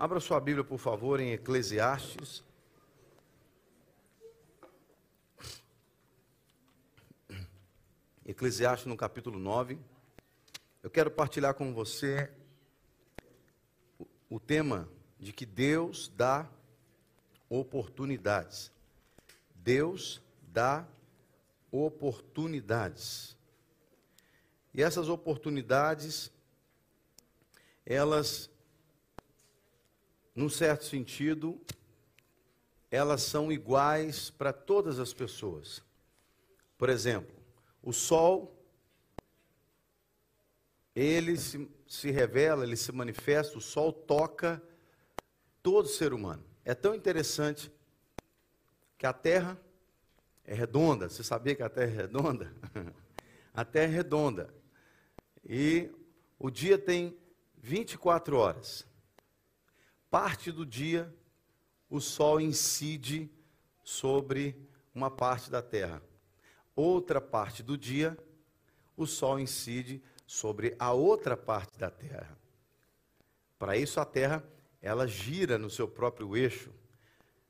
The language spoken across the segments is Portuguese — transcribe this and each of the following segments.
Abra sua Bíblia, por favor, em Eclesiastes. Eclesiastes no capítulo 9. Eu quero partilhar com você o, tema de que Deus dá oportunidades. Deus dá oportunidades. E essas oportunidades, elas num certo sentido, elas são iguais para todas as pessoas. Por exemplo, o sol, ele se, se revela, ele se manifesta, o sol toca todo ser humano. É tão interessante que a Terra é redonda. Você sabia que a Terra é redonda? a Terra é redonda. E o dia tem 24 horas parte do dia o sol incide sobre uma parte da terra. Outra parte do dia o sol incide sobre a outra parte da terra. Para isso a terra ela gira no seu próprio eixo.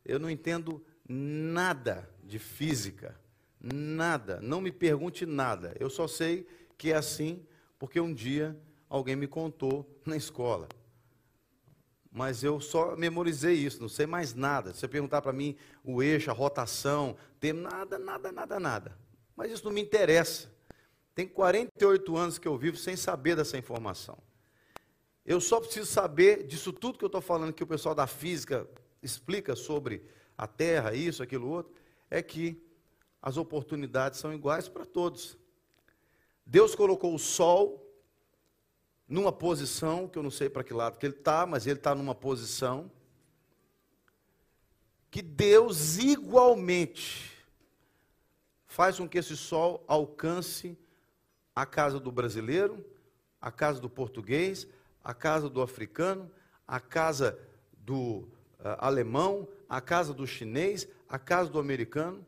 Eu não entendo nada de física, nada, não me pergunte nada. Eu só sei que é assim porque um dia alguém me contou na escola mas eu só memorizei isso, não sei mais nada. Se você perguntar para mim o eixo, a rotação, tem nada, nada, nada, nada. Mas isso não me interessa. Tem 48 anos que eu vivo sem saber dessa informação. Eu só preciso saber disso tudo que eu estou falando, que o pessoal da física explica sobre a Terra, isso, aquilo, outro, é que as oportunidades são iguais para todos. Deus colocou o Sol numa posição, que eu não sei para que lado que ele está, mas ele está numa posição que Deus igualmente faz com que esse sol alcance a casa do brasileiro, a casa do português, a casa do africano, a casa do uh, alemão, a casa do chinês, a casa do americano.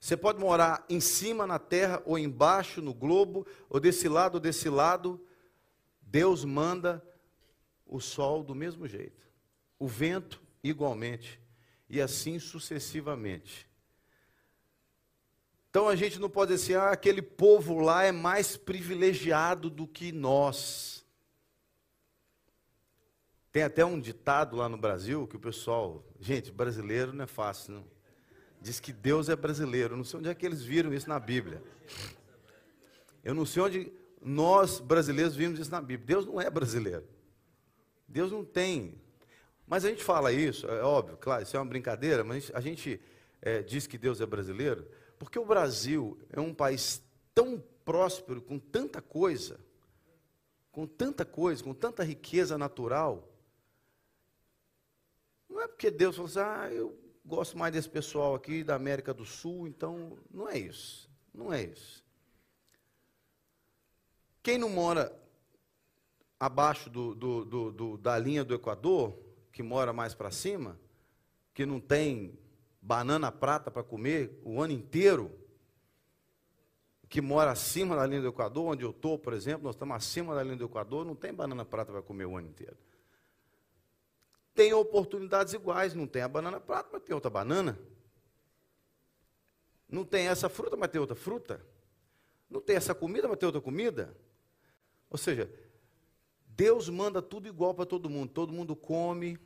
Você pode morar em cima na terra ou embaixo no globo, ou desse lado ou desse lado, Deus manda o sol do mesmo jeito, o vento igualmente, e assim sucessivamente. Então a gente não pode dizer, ah, aquele povo lá é mais privilegiado do que nós. Tem até um ditado lá no Brasil que o pessoal, gente, brasileiro não é fácil, não. Diz que Deus é brasileiro. Eu não sei onde é que eles viram isso na Bíblia. Eu não sei onde nós brasileiros vimos isso na Bíblia. Deus não é brasileiro. Deus não tem. Mas a gente fala isso, é óbvio, claro, isso é uma brincadeira, mas a gente é, diz que Deus é brasileiro, porque o Brasil é um país tão próspero, com tanta coisa, com tanta coisa, com tanta riqueza natural. Não é porque Deus falou assim, ah, eu gosto mais desse pessoal aqui da América do Sul, então não é isso. Não é isso. Quem não mora abaixo do, do, do, do, da linha do Equador, que mora mais para cima, que não tem banana prata para comer o ano inteiro, que mora acima da linha do Equador, onde eu estou, por exemplo, nós estamos acima da linha do Equador, não tem banana prata para comer o ano inteiro. Tem oportunidades iguais, não tem a banana prata, mas tem outra banana. Não tem essa fruta, mas tem outra fruta. Não tem essa comida, mas tem outra comida. Ou seja, Deus manda tudo igual para todo mundo. Todo mundo come.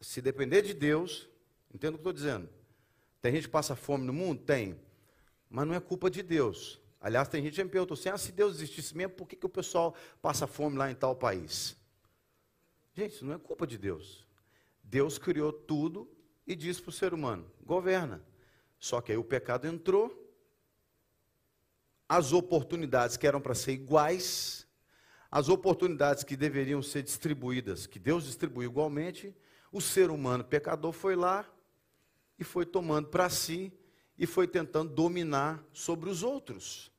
Se depender de Deus, entendo o que estou dizendo. Tem gente que passa fome no mundo? Tem. Mas não é culpa de Deus. Aliás, tem gente que me perguntou assim: ah, se Deus existisse mesmo, por que, que o pessoal passa fome lá em tal país? Gente, isso não é culpa de Deus. Deus criou tudo e disse para o ser humano: governa. Só que aí o pecado entrou as oportunidades que eram para ser iguais, as oportunidades que deveriam ser distribuídas, que Deus distribuiu igualmente, o ser humano pecador foi lá e foi tomando para si e foi tentando dominar sobre os outros.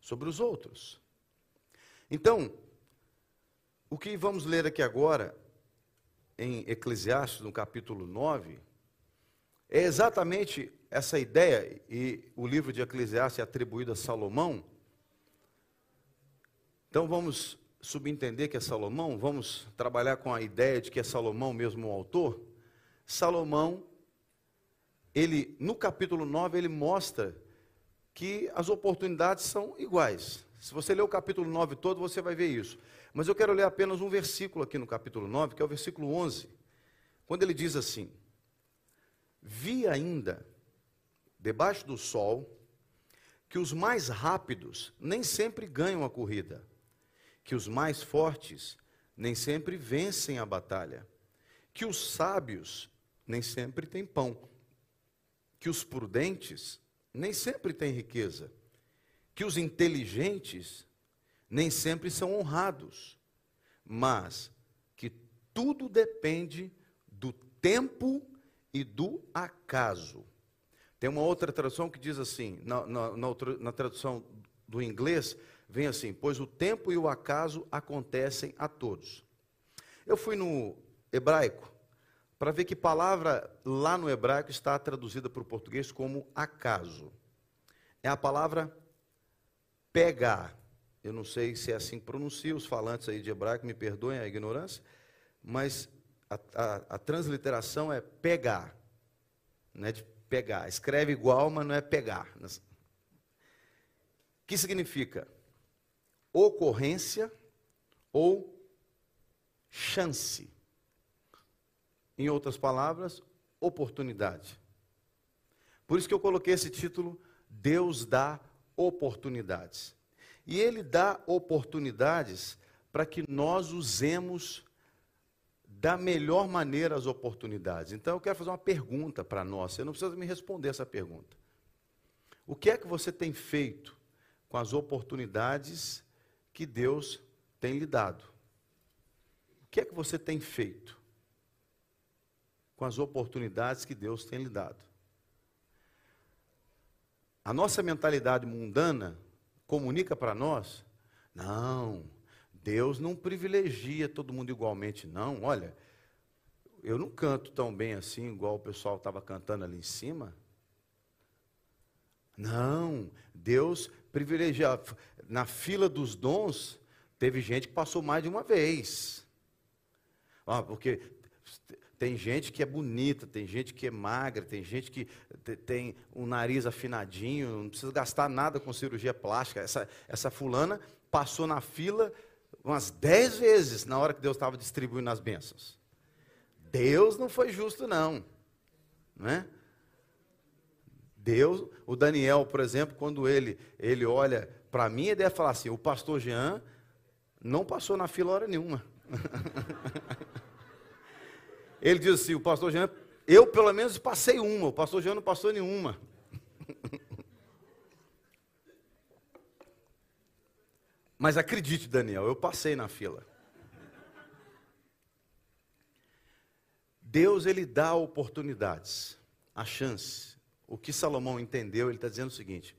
Sobre os outros. Então, o que vamos ler aqui agora, em Eclesiastes, no capítulo 9, é exatamente essa ideia, e o livro de Eclesiastes é atribuído a Salomão. Então vamos subentender que é Salomão, vamos trabalhar com a ideia de que é Salomão mesmo o autor. Salomão, ele no capítulo 9, ele mostra que as oportunidades são iguais. Se você ler o capítulo 9 todo, você vai ver isso. Mas eu quero ler apenas um versículo aqui no capítulo 9, que é o versículo 11, quando ele diz assim: Vi ainda, debaixo do sol, que os mais rápidos nem sempre ganham a corrida, que os mais fortes nem sempre vencem a batalha, que os sábios nem sempre têm pão, que os prudentes nem sempre têm riqueza, que os inteligentes nem sempre são honrados, mas que tudo depende do tempo e do acaso. Tem uma outra tradução que diz assim, na, na, na, na tradução do inglês, vem assim: Pois o tempo e o acaso acontecem a todos. Eu fui no hebraico para ver que palavra lá no hebraico está traduzida para o português como acaso. É a palavra pegar. Eu não sei se é assim que pronuncia, os falantes aí de hebraico me perdoem a ignorância, mas a, a, a transliteração é pegar, não é de pegar. Escreve igual, mas não é pegar. Que significa ocorrência ou chance. Em outras palavras, oportunidade. Por isso que eu coloquei esse título Deus dá oportunidades. E Ele dá oportunidades para que nós usemos da melhor maneira as oportunidades. Então eu quero fazer uma pergunta para nós. Você não precisa me responder essa pergunta. O que é que você tem feito com as oportunidades que Deus tem lhe dado? O que é que você tem feito com as oportunidades que Deus tem lhe dado? A nossa mentalidade mundana comunica para nós: não, Deus não privilegia todo mundo igualmente, não. Olha, eu não canto tão bem assim, igual o pessoal estava cantando ali em cima. Não, Deus privilegia. Na fila dos dons, teve gente que passou mais de uma vez. Ah, porque tem gente que é bonita, tem gente que é magra, tem gente que tem um nariz afinadinho, não precisa gastar nada com cirurgia plástica. Essa, essa fulana passou na fila umas dez vezes na hora que Deus estava distribuindo as bênçãos. Deus não foi justo, não. Não é? Deus, o Daniel, por exemplo, quando ele, ele olha para mim, ele deve falar assim: o pastor Jean não passou na fila hora nenhuma. Ele diz assim: o pastor Jean, eu pelo menos passei uma, o pastor Jean não passou nenhuma. Mas acredite, Daniel, eu passei na fila. Deus, ele dá oportunidades, a chance. O que Salomão entendeu, ele está dizendo o seguinte: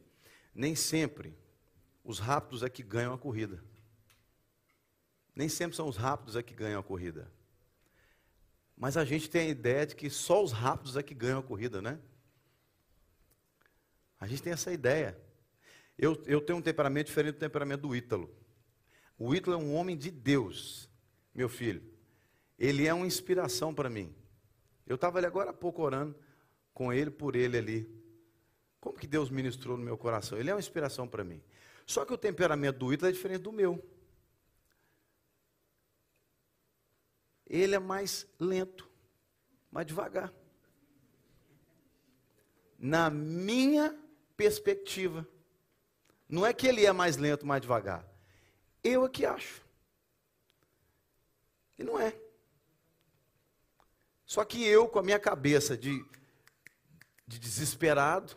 nem sempre os rápidos é que ganham a corrida. Nem sempre são os rápidos é que ganham a corrida. Mas a gente tem a ideia de que só os rápidos é que ganham a corrida, né? A gente tem essa ideia. Eu, eu tenho um temperamento diferente do temperamento do Ítalo. O Ítalo é um homem de Deus, meu filho. Ele é uma inspiração para mim. Eu estava ali agora há pouco orando com ele, por ele ali. Como que Deus ministrou no meu coração? Ele é uma inspiração para mim. Só que o temperamento do Ítalo é diferente do meu. ele é mais lento, mais devagar. Na minha perspectiva, não é que ele é mais lento, mais devagar. Eu é que acho. E não é. Só que eu, com a minha cabeça de, de desesperado,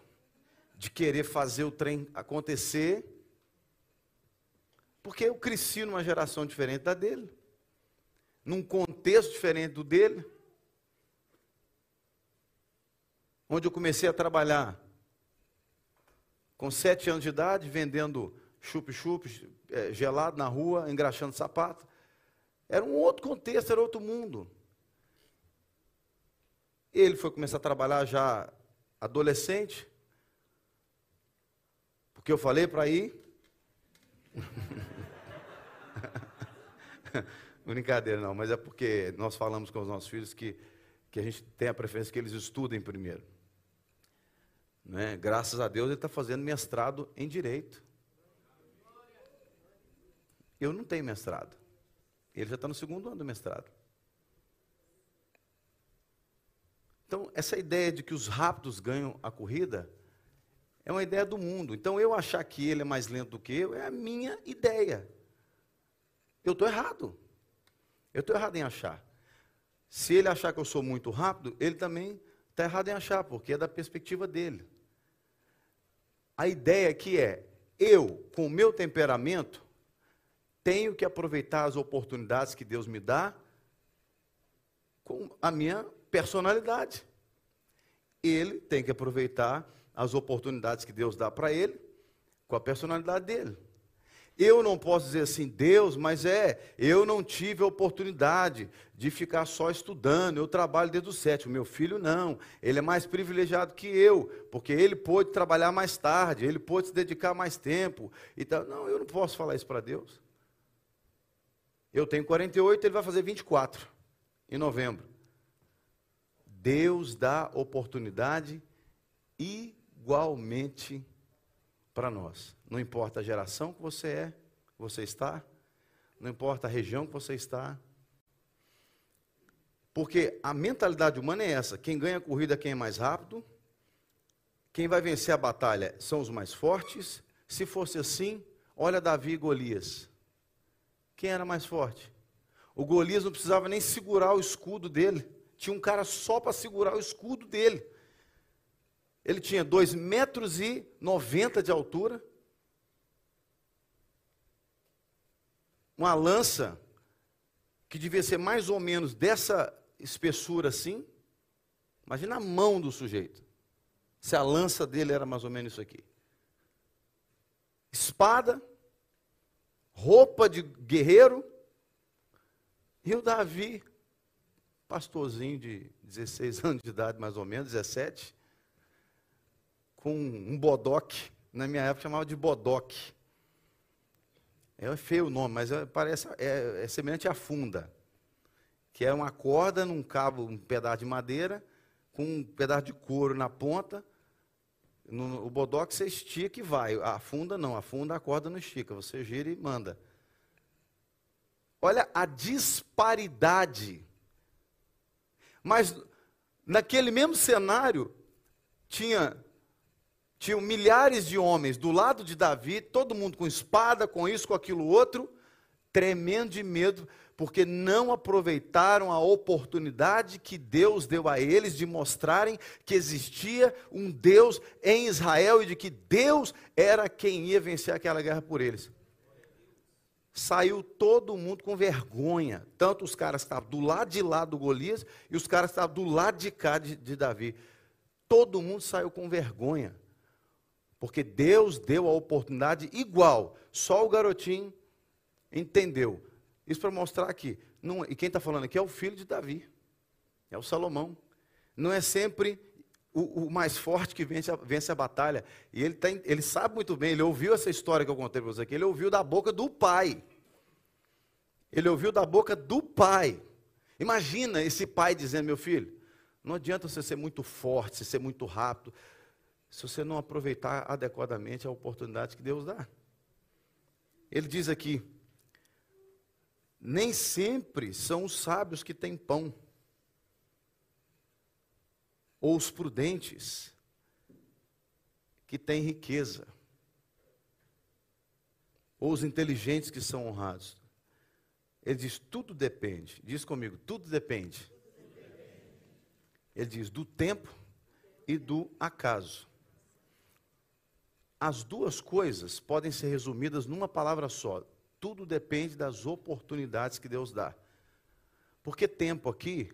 de querer fazer o trem acontecer, porque eu cresci numa geração diferente da dele num contexto diferente do dele, onde eu comecei a trabalhar com sete anos de idade, vendendo chup-chup é, gelado na rua, engraxando sapato. Era um outro contexto, era outro mundo. Ele foi começar a trabalhar já adolescente, porque eu falei para ir. Brincadeira não, mas é porque nós falamos com os nossos filhos que, que a gente tem a preferência que eles estudem primeiro. Né? Graças a Deus ele está fazendo mestrado em Direito. Eu não tenho mestrado. Ele já está no segundo ano do mestrado. Então, essa ideia de que os rápidos ganham a corrida é uma ideia do mundo. Então, eu achar que ele é mais lento do que eu é a minha ideia. Eu estou errado. Eu estou errado em achar. Se ele achar que eu sou muito rápido, ele também está errado em achar, porque é da perspectiva dele. A ideia aqui é: eu, com o meu temperamento, tenho que aproveitar as oportunidades que Deus me dá com a minha personalidade. Ele tem que aproveitar as oportunidades que Deus dá para ele com a personalidade dele. Eu não posso dizer assim, Deus, mas é, eu não tive a oportunidade de ficar só estudando, eu trabalho desde o sétimo. Meu filho não, ele é mais privilegiado que eu, porque ele pôde trabalhar mais tarde, ele pôde se dedicar mais tempo. Então, não, eu não posso falar isso para Deus. Eu tenho 48, ele vai fazer 24 em novembro. Deus dá oportunidade igualmente para nós. Não importa a geração que você é, você está, não importa a região que você está. Porque a mentalidade humana é essa: quem ganha a corrida é quem é mais rápido, quem vai vencer a batalha são os mais fortes. Se fosse assim, olha Davi e Golias. Quem era mais forte? O Golias não precisava nem segurar o escudo dele. Tinha um cara só para segurar o escudo dele. Ele tinha 2 metros e 90 de altura. Uma lança que devia ser mais ou menos dessa espessura assim. Imagina a mão do sujeito. Se a lança dele era mais ou menos isso aqui. Espada, roupa de guerreiro. E o Davi, pastorzinho de 16 anos de idade, mais ou menos, 17, com um bodoque. Na minha época chamava de bodoque. É feio o nome, mas é, parece é, é semelhante à funda, que é uma corda num cabo, um pedaço de madeira, com um pedaço de couro na ponta. No, o bodoque você estica e vai. A funda não, a funda a corda não estica, você gira e manda. Olha a disparidade. Mas naquele mesmo cenário tinha tinham milhares de homens do lado de Davi, todo mundo com espada, com isso, com aquilo outro, tremendo de medo, porque não aproveitaram a oportunidade que Deus deu a eles de mostrarem que existia um Deus em Israel e de que Deus era quem ia vencer aquela guerra por eles. Saiu todo mundo com vergonha, tanto os caras que estavam do lado de lá do Golias e os caras que estavam do lado de cá de, de Davi. Todo mundo saiu com vergonha. Porque Deus deu a oportunidade igual. Só o garotinho entendeu. Isso para mostrar aqui. Não, e quem está falando aqui é o filho de Davi. É o Salomão. Não é sempre o, o mais forte que vence a, vence a batalha. E ele, tem, ele sabe muito bem, ele ouviu essa história que eu contei para você aqui, ele ouviu da boca do pai. Ele ouviu da boca do pai. Imagina esse pai dizendo, meu filho, não adianta você ser muito forte, ser muito rápido se você não aproveitar adequadamente a oportunidade que Deus dá. Ele diz aqui: nem sempre são os sábios que têm pão, ou os prudentes que têm riqueza, ou os inteligentes que são honrados. Ele diz: tudo depende. Diz comigo: tudo depende. Ele diz: do tempo e do acaso. As duas coisas podem ser resumidas numa palavra só. Tudo depende das oportunidades que Deus dá. Porque tempo aqui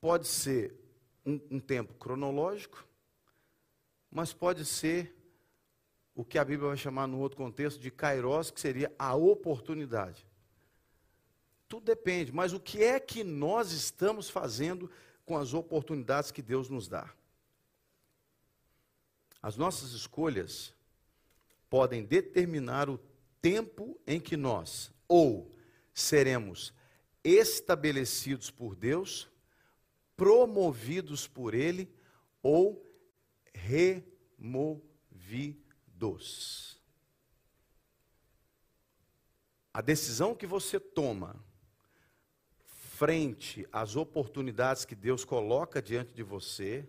pode ser um, um tempo cronológico, mas pode ser o que a Bíblia vai chamar no outro contexto de kairos, que seria a oportunidade. Tudo depende, mas o que é que nós estamos fazendo com as oportunidades que Deus nos dá? As nossas escolhas podem determinar o tempo em que nós Ou seremos estabelecidos por Deus, promovidos por Ele ou removidos. A decisão que você toma frente às oportunidades que Deus coloca diante de você,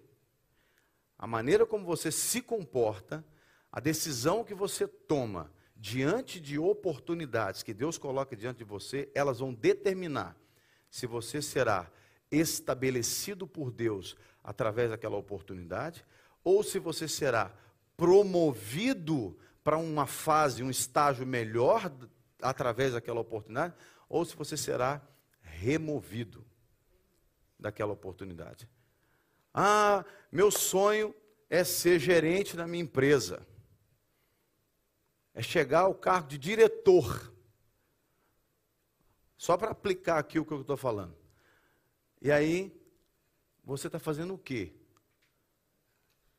a maneira como você se comporta, a decisão que você toma diante de oportunidades que Deus coloca diante de você, elas vão determinar se você será estabelecido por Deus através daquela oportunidade, ou se você será promovido para uma fase, um estágio melhor através daquela oportunidade, ou se você será removido daquela oportunidade. Ah, meu sonho é ser gerente na minha empresa. É chegar ao cargo de diretor. Só para aplicar aqui o que eu estou falando. E aí, você está fazendo o quê?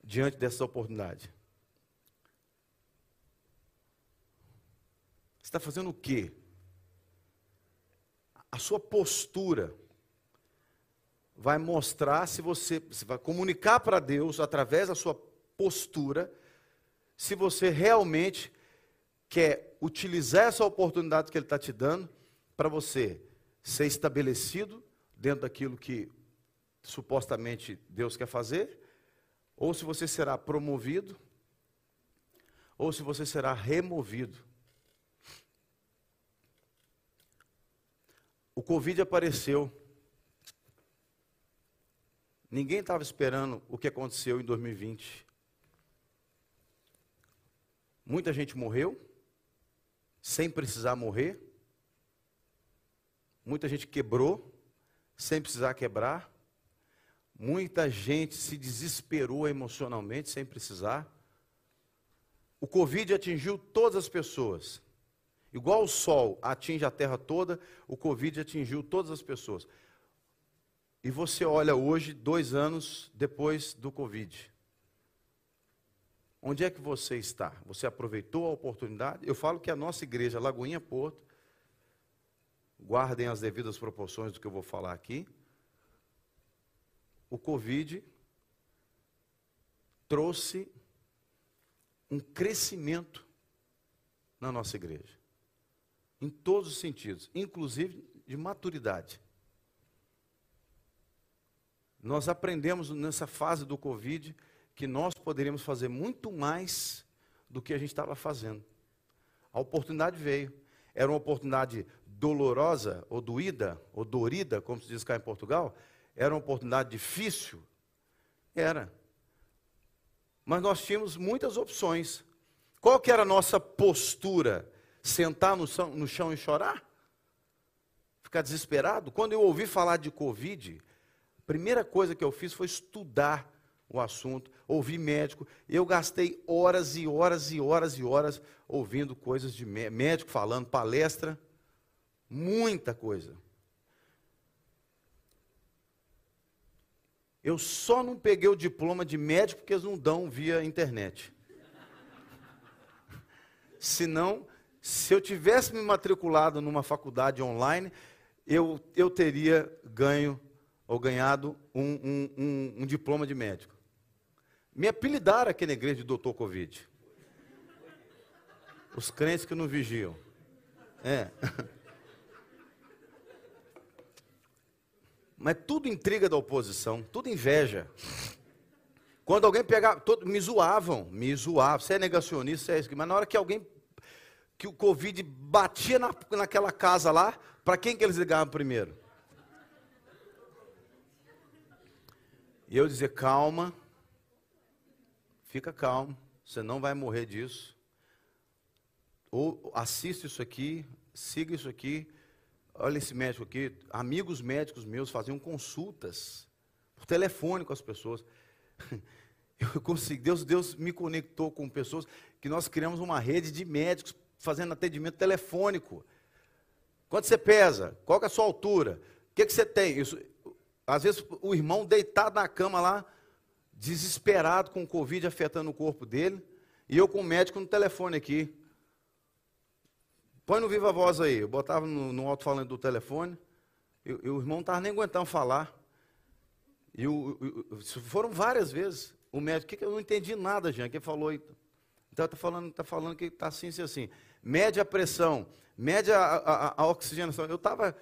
Diante dessa oportunidade. Você está fazendo o quê? A sua postura vai mostrar se você, se vai comunicar para Deus através da sua postura, se você realmente quer utilizar essa oportunidade que Ele está te dando para você ser estabelecido dentro daquilo que supostamente Deus quer fazer, ou se você será promovido, ou se você será removido. O Covid apareceu. Ninguém estava esperando o que aconteceu em 2020. Muita gente morreu, sem precisar morrer. Muita gente quebrou, sem precisar quebrar. Muita gente se desesperou emocionalmente, sem precisar. O Covid atingiu todas as pessoas. Igual o sol atinge a terra toda, o Covid atingiu todas as pessoas. E você olha hoje, dois anos depois do Covid. Onde é que você está? Você aproveitou a oportunidade? Eu falo que a nossa igreja, Lagoinha Porto, guardem as devidas proporções do que eu vou falar aqui. O Covid trouxe um crescimento na nossa igreja em todos os sentidos, inclusive de maturidade. Nós aprendemos nessa fase do Covid que nós poderíamos fazer muito mais do que a gente estava fazendo. A oportunidade veio. Era uma oportunidade dolorosa, ou doída, ou dorida, como se diz cá em Portugal. Era uma oportunidade difícil. Era. Mas nós tínhamos muitas opções. Qual que era a nossa postura sentar no chão, no chão e chorar? Ficar desesperado? Quando eu ouvi falar de Covid, a primeira coisa que eu fiz foi estudar o assunto, ouvi médico. Eu gastei horas e horas e horas e horas ouvindo coisas de médico falando, palestra, muita coisa. Eu só não peguei o diploma de médico porque eles não dão via internet. Senão, se eu tivesse me matriculado numa faculdade online, eu, eu teria ganho ou ganhado um, um, um, um diploma de médico. Me apelidaram aqui na igreja de doutor Covid. Os crentes que não vigiam. É. Mas tudo intriga da oposição, tudo inveja. Quando alguém pegava, todo, me zoavam, me zoavam, você é negacionista, você é isso, mas na hora que alguém que o Covid batia na, naquela casa lá, para quem que eles ligavam primeiro? E eu dizia, calma, fica calmo, você não vai morrer disso. Ou assista isso aqui, siga isso aqui. Olha esse médico aqui. Amigos médicos meus faziam consultas por telefone com as pessoas. Eu consegui, Deus, Deus me conectou com pessoas que nós criamos uma rede de médicos fazendo atendimento telefônico. Quanto você pesa? Qual é a sua altura? O que, que você tem? Isso, às vezes o irmão deitado na cama lá, desesperado com o Covid afetando o corpo dele, e eu com o médico no telefone aqui. Põe no viva voz aí. Eu botava no, no alto-falante do telefone. E, e, o irmão não estava nem aguentando falar. E foram várias vezes. O médico, que, que eu não entendi nada, Jean, que falou. Então está falando, tá falando que está assim, assim, assim. Mede a pressão, mede a, a, a oxigenação. Eu estava.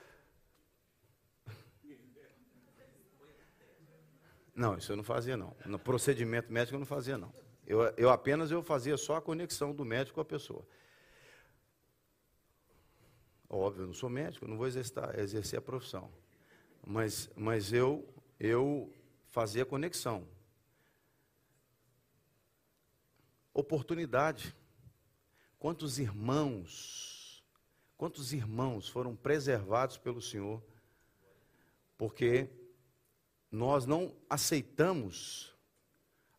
Não, isso eu não fazia não. No procedimento médico eu não fazia não. Eu, eu apenas eu fazia só a conexão do médico com a pessoa. Óbvio, eu não sou médico, não vou exercer, exercer a profissão. Mas, mas eu, eu fazia a conexão. Oportunidade. Quantos irmãos, quantos irmãos foram preservados pelo Senhor, porque nós não aceitamos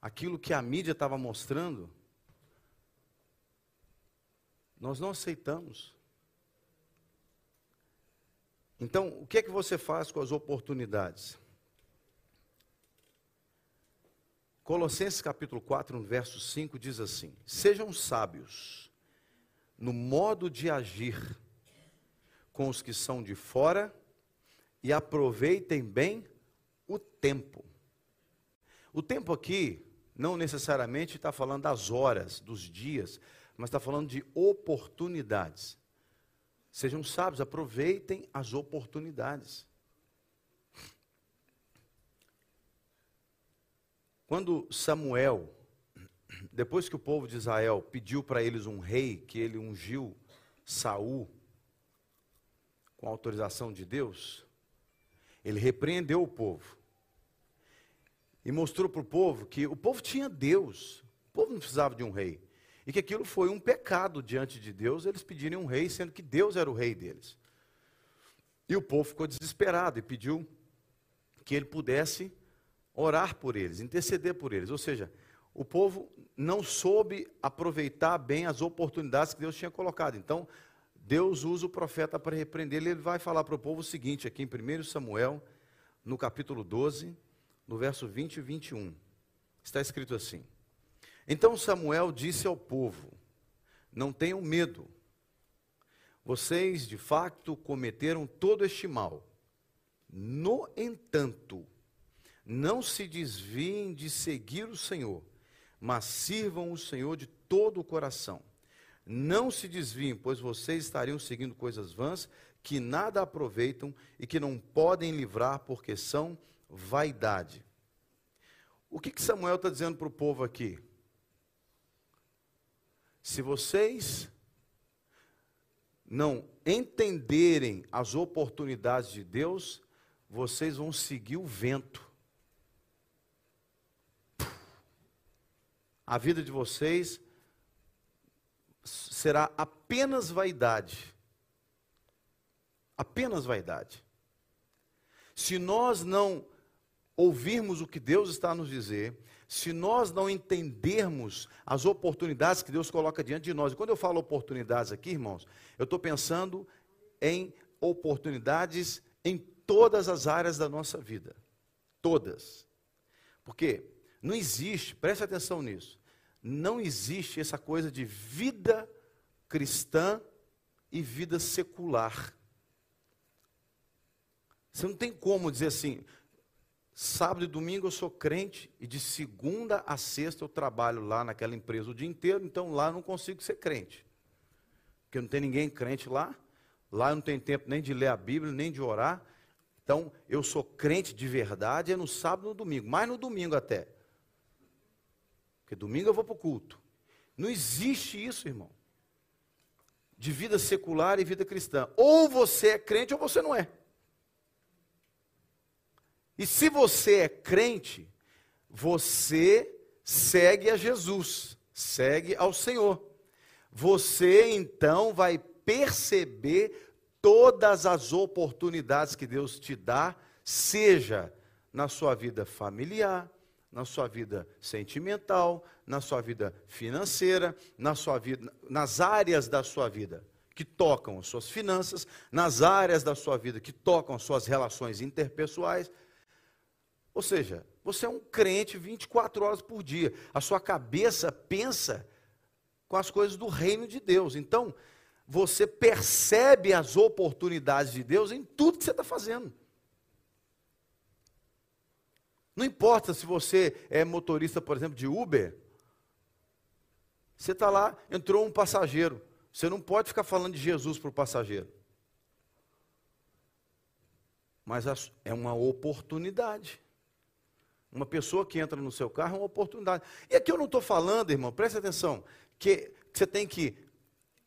aquilo que a mídia estava mostrando, nós não aceitamos. Então, o que é que você faz com as oportunidades? Colossenses capítulo 4, no verso 5 diz assim: Sejam sábios no modo de agir com os que são de fora e aproveitem bem o tempo. O tempo aqui não necessariamente está falando das horas, dos dias, mas está falando de oportunidades. Sejam sábios, aproveitem as oportunidades. Quando Samuel, depois que o povo de Israel pediu para eles um rei, que ele ungiu Saul com autorização de Deus, ele repreendeu o povo e mostrou para o povo que o povo tinha Deus, o povo não precisava de um rei. E que aquilo foi um pecado diante de Deus, eles pedirem um rei, sendo que Deus era o rei deles. E o povo ficou desesperado e pediu que ele pudesse orar por eles, interceder por eles. Ou seja, o povo não soube aproveitar bem as oportunidades que Deus tinha colocado. Então, Deus usa o profeta para repreender ele. Ele vai falar para o povo o seguinte, aqui em 1 Samuel, no capítulo 12, no verso 20 e 21. Está escrito assim: Então Samuel disse ao povo: Não tenham medo. Vocês, de facto, cometeram todo este mal. No entanto, não se desviem de seguir o Senhor, mas sirvam o Senhor de todo o coração. Não se desviem, pois vocês estariam seguindo coisas vãs que nada aproveitam e que não podem livrar porque são vaidade. O que, que Samuel está dizendo para o povo aqui? Se vocês não entenderem as oportunidades de Deus, vocês vão seguir o vento. A vida de vocês será apenas vaidade. Apenas vaidade. Se nós não ouvirmos o que Deus está a nos dizer, se nós não entendermos as oportunidades que Deus coloca diante de nós, e quando eu falo oportunidades aqui, irmãos, eu estou pensando em oportunidades em todas as áreas da nossa vida. Todas. Porque não existe, preste atenção nisso, não existe essa coisa de vida cristã e vida secular. Você não tem como dizer assim, Sábado e domingo eu sou crente e de segunda a sexta eu trabalho lá naquela empresa o dia inteiro, então lá eu não consigo ser crente. Porque não tem ninguém crente lá. Lá eu não tenho tempo nem de ler a Bíblia, nem de orar. Então eu sou crente de verdade é no sábado e no domingo, mais no domingo até. Porque domingo eu vou para o culto. Não existe isso, irmão. De vida secular e vida cristã. Ou você é crente ou você não é. E se você é crente, você segue a Jesus, segue ao Senhor. Você então vai perceber todas as oportunidades que Deus te dá, seja na sua vida familiar, na sua vida sentimental, na sua vida financeira, na sua vida, nas áreas da sua vida que tocam as suas finanças, nas áreas da sua vida que tocam as suas relações interpessoais. Ou seja, você é um crente 24 horas por dia. A sua cabeça pensa com as coisas do reino de Deus. Então, você percebe as oportunidades de Deus em tudo que você está fazendo. Não importa se você é motorista, por exemplo, de Uber, você está lá, entrou um passageiro. Você não pode ficar falando de Jesus para o passageiro. Mas é uma oportunidade. Uma pessoa que entra no seu carro é uma oportunidade. E aqui eu não estou falando, irmão, preste atenção, que você tem que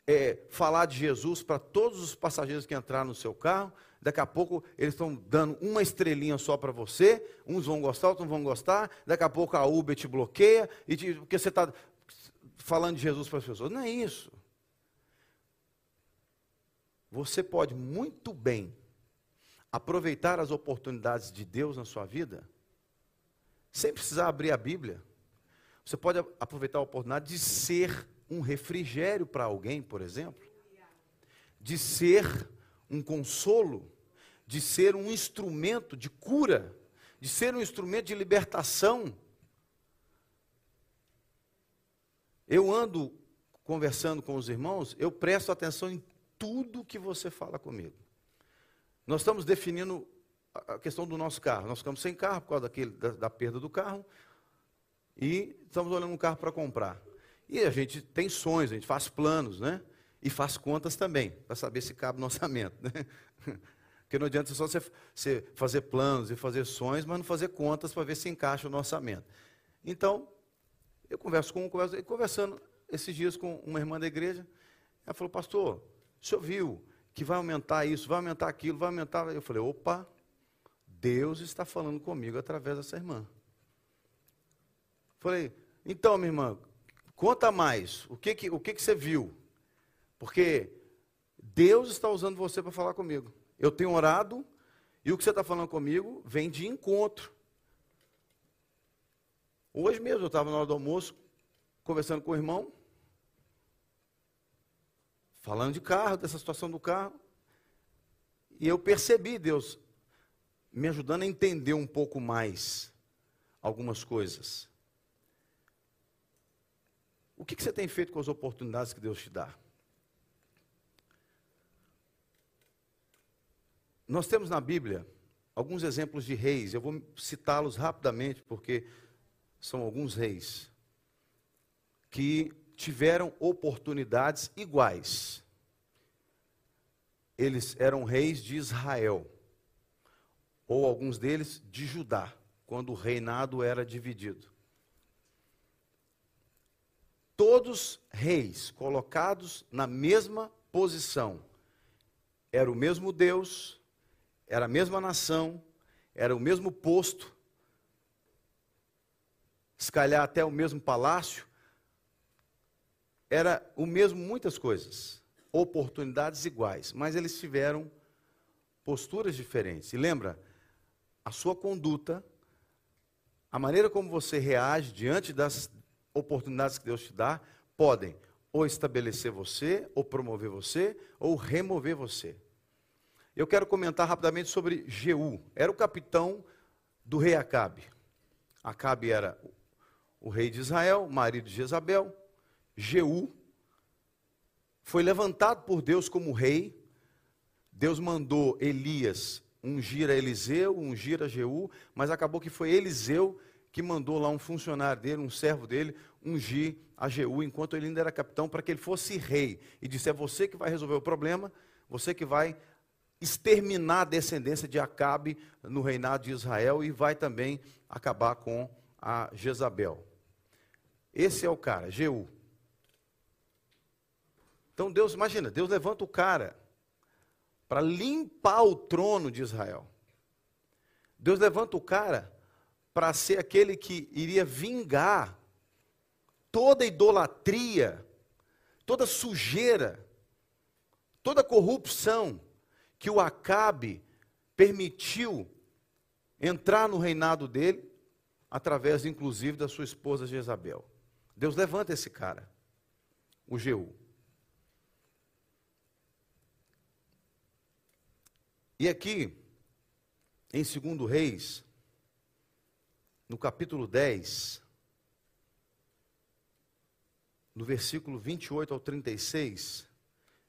é, falar de Jesus para todos os passageiros que entraram no seu carro. Daqui a pouco eles estão dando uma estrelinha só para você. Uns vão gostar, outros não vão gostar. Daqui a pouco a Uber te bloqueia, e te, porque você está falando de Jesus para as pessoas. Não é isso. Você pode muito bem aproveitar as oportunidades de Deus na sua vida, sem precisar abrir a Bíblia. Você pode aproveitar a oportunidade de ser um refrigério para alguém, por exemplo, de ser um consolo, de ser um instrumento de cura, de ser um instrumento de libertação. Eu ando conversando com os irmãos, eu presto atenção em tudo que você fala comigo. Nós estamos definindo a questão do nosso carro. Nós ficamos sem carro por causa daquele, da, da perda do carro. E estamos olhando um carro para comprar. E a gente tem sonhos, a gente faz planos, né? E faz contas também, para saber se cabe no orçamento. Né? Porque não adianta só você, você fazer planos e fazer sonhos, mas não fazer contas para ver se encaixa no orçamento. Então, eu converso com um, converso, conversando esses dias com uma irmã da igreja, ela falou, pastor, o senhor viu que vai aumentar isso, vai aumentar aquilo, vai aumentar. Eu falei, opa, Deus está falando comigo através dessa irmã. Falei, então, minha irmã, conta mais. O que que, o que, que você viu? Porque Deus está usando você para falar comigo. Eu tenho orado e o que você está falando comigo vem de encontro. Hoje mesmo eu estava na hora do almoço, conversando com o irmão falando de carro, dessa situação do carro. E eu percebi Deus me ajudando a entender um pouco mais algumas coisas. O que, que você tem feito com as oportunidades que Deus te dá? Nós temos na Bíblia alguns exemplos de reis, eu vou citá-los rapidamente, porque são alguns reis que tiveram oportunidades iguais. Eles eram reis de Israel, ou alguns deles de Judá, quando o reinado era dividido. Todos reis colocados na mesma posição. Era o mesmo Deus, era a mesma nação, era o mesmo posto, se calhar até o mesmo palácio, era o mesmo muitas coisas, oportunidades iguais, mas eles tiveram posturas diferentes. E lembra, a sua conduta, a maneira como você reage diante das oportunidades que Deus te dá, podem ou estabelecer você, ou promover você, ou remover você. Eu quero comentar rapidamente sobre Jeú. Era o capitão do rei Acabe. Acabe era o rei de Israel, marido de Jezabel. Jeú, foi levantado por Deus como rei. Deus mandou Elias ungir a Eliseu, ungir a Jeú, mas acabou que foi Eliseu que mandou lá um funcionário dele, um servo dele, ungir a Jeú enquanto ele ainda era capitão, para que ele fosse rei. E disse: É você que vai resolver o problema, você que vai exterminar a descendência de Acabe no reinado de Israel e vai também acabar com a Jezabel. Esse é o cara, Jeú. Então Deus, imagina, Deus levanta o cara para limpar o trono de Israel. Deus levanta o cara para ser aquele que iria vingar toda idolatria, toda sujeira, toda corrupção que o Acabe permitiu entrar no reinado dele, através inclusive da sua esposa Jezabel. Deus levanta esse cara, o Jeú. E aqui, em 2 Reis, no capítulo 10, no versículo 28 ao 36,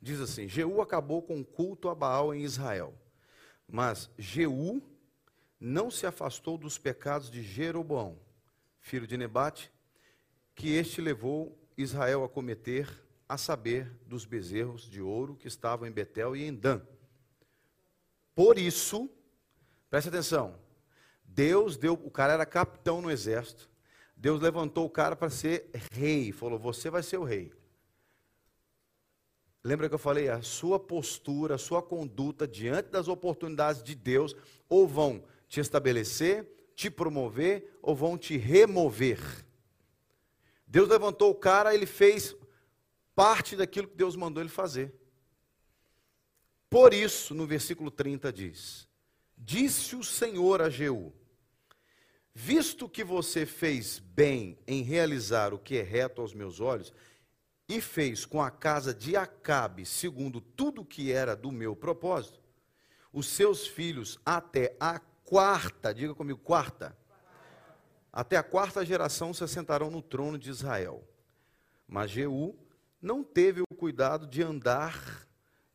Diz assim: Jeú acabou com o culto a Baal em Israel. Mas Jeú não se afastou dos pecados de Jeroboão, filho de Nebate, que este levou Israel a cometer, a saber, dos bezerros de ouro que estavam em Betel e em Dan. Por isso, preste atenção, Deus deu, o cara era capitão no exército, Deus levantou o cara para ser rei, falou: Você vai ser o rei. Lembra que eu falei? A sua postura, a sua conduta diante das oportunidades de Deus, ou vão te estabelecer, te promover, ou vão te remover. Deus levantou o cara, ele fez parte daquilo que Deus mandou ele fazer. Por isso, no versículo 30 diz: Disse o Senhor a Jeú: Visto que você fez bem em realizar o que é reto aos meus olhos, e fez com a casa de Acabe segundo tudo que era do meu propósito, os seus filhos até a quarta, diga comigo, quarta, até a quarta geração se assentarão no trono de Israel. Mas Jeú não teve o cuidado de andar